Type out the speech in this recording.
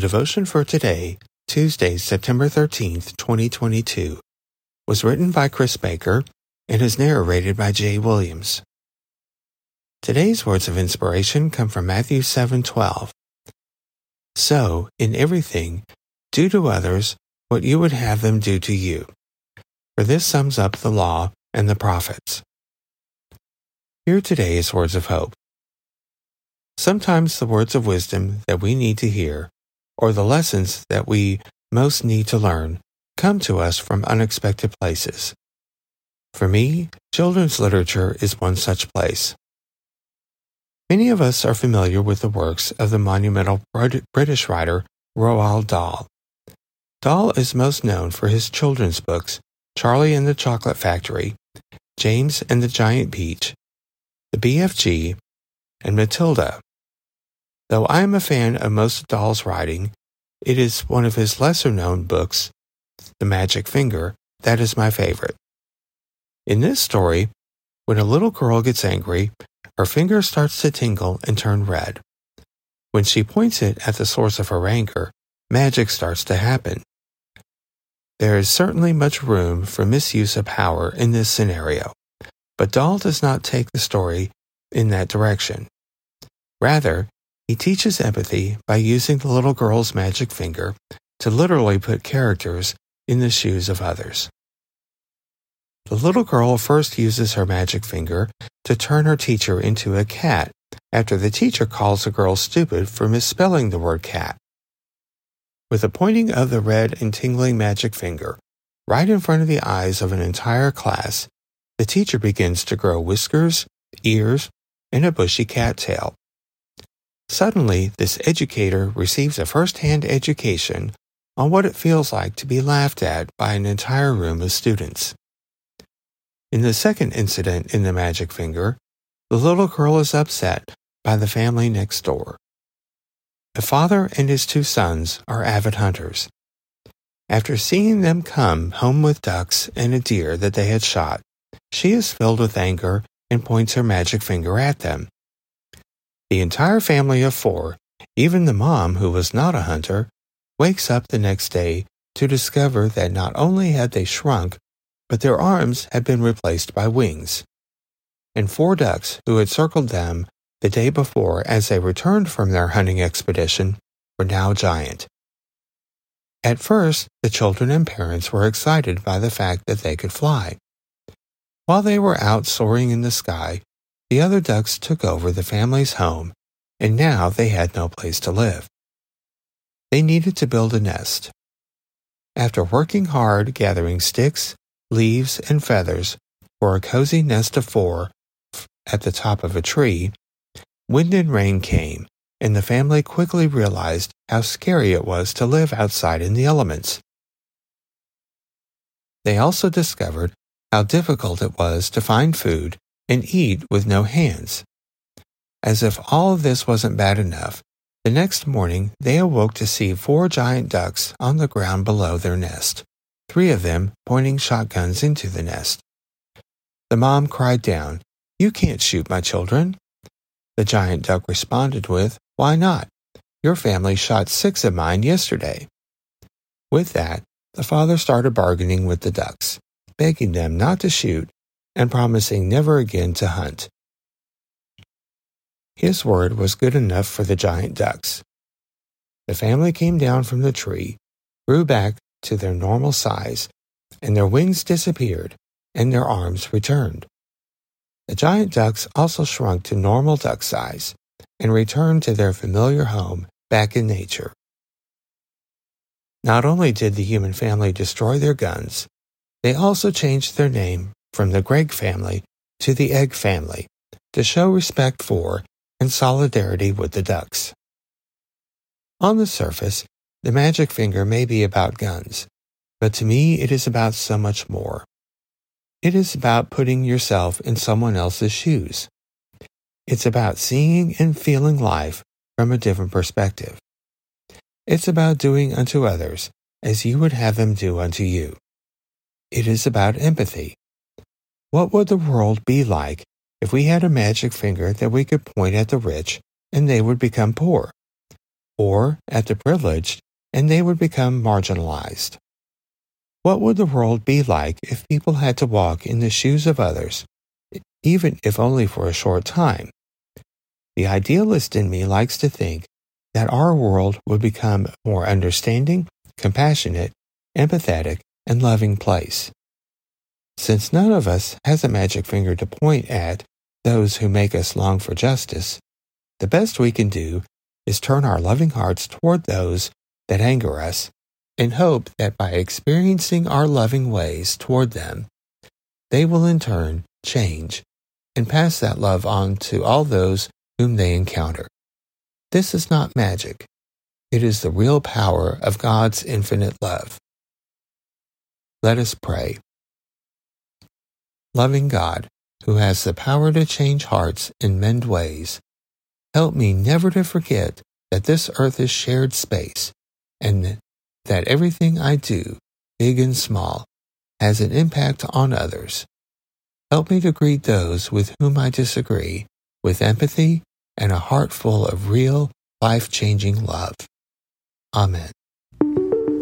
The devotion for today, Tuesday, September 13th, 2022, was written by Chris Baker and is narrated by Jay Williams. Today's words of inspiration come from Matthew 7:12. So, in everything, do to others what you would have them do to you. For this sums up the law and the prophets. Here today is words of hope. Sometimes the words of wisdom that we need to hear or the lessons that we most need to learn come to us from unexpected places. For me, children's literature is one such place. Many of us are familiar with the works of the monumental British writer Roald Dahl. Dahl is most known for his children's books Charlie and the Chocolate Factory, James and the Giant Peach, The BFG, and Matilda. Though I am a fan of most of Dahl's writing, it is one of his lesser known books, The Magic Finger, that is my favorite. In this story, when a little girl gets angry, her finger starts to tingle and turn red. When she points it at the source of her anger, magic starts to happen. There is certainly much room for misuse of power in this scenario, but Dahl does not take the story in that direction. Rather, he teaches empathy by using the little girl's magic finger to literally put characters in the shoes of others. The little girl first uses her magic finger to turn her teacher into a cat after the teacher calls the girl stupid for misspelling the word cat. With the pointing of the red and tingling magic finger right in front of the eyes of an entire class, the teacher begins to grow whiskers, ears, and a bushy cat tail. Suddenly, this educator receives a first-hand education on what it feels like to be laughed at by an entire room of students. In the second incident in the magic finger, the little girl is upset by the family next door. The father and his two sons are avid hunters. After seeing them come home with ducks and a deer that they had shot, she is filled with anger and points her magic finger at them. The entire family of four, even the mom who was not a hunter, wakes up the next day to discover that not only had they shrunk, but their arms had been replaced by wings. And four ducks who had circled them the day before as they returned from their hunting expedition were now giant. At first, the children and parents were excited by the fact that they could fly. While they were out soaring in the sky, the other ducks took over the family's home, and now they had no place to live. They needed to build a nest. After working hard gathering sticks, leaves, and feathers for a cozy nest of four at the top of a tree, wind and rain came, and the family quickly realized how scary it was to live outside in the elements. They also discovered how difficult it was to find food and eat with no hands. As if all of this wasn't bad enough, the next morning they awoke to see four giant ducks on the ground below their nest, three of them pointing shotguns into the nest. The mom cried down, You can't shoot my children. The giant duck responded with, Why not? Your family shot six of mine yesterday. With that, the father started bargaining with the ducks, begging them not to shoot and promising never again to hunt. His word was good enough for the giant ducks. The family came down from the tree, grew back to their normal size, and their wings disappeared and their arms returned. The giant ducks also shrunk to normal duck size and returned to their familiar home back in nature. Not only did the human family destroy their guns, they also changed their name from the Gregg family to the Egg family to show respect for and solidarity with the ducks. On the surface, The magic finger may be about guns, but to me it is about so much more. It is about putting yourself in someone else's shoes. It's about seeing and feeling life from a different perspective. It's about doing unto others as you would have them do unto you. It is about empathy. What would the world be like if we had a magic finger that we could point at the rich and they would become poor, or at the privileged and they would become marginalized? What would the world be like if people had to walk in the shoes of others, even if only for a short time? The idealist in me likes to think that our world would become a more understanding, compassionate, empathetic, and loving place. Since none of us has a magic finger to point at those who make us long for justice, the best we can do is turn our loving hearts toward those that anger us and hope that by experiencing our loving ways toward them, they will in turn change and pass that love on to all those whom they encounter. This is not magic. It is the real power of God's infinite love. Let us pray. Loving God, who has the power to change hearts and mend ways, help me never to forget that this earth is shared space and that everything I do, big and small, has an impact on others. Help me to greet those with whom I disagree with empathy and a heart full of real, life changing love. Amen.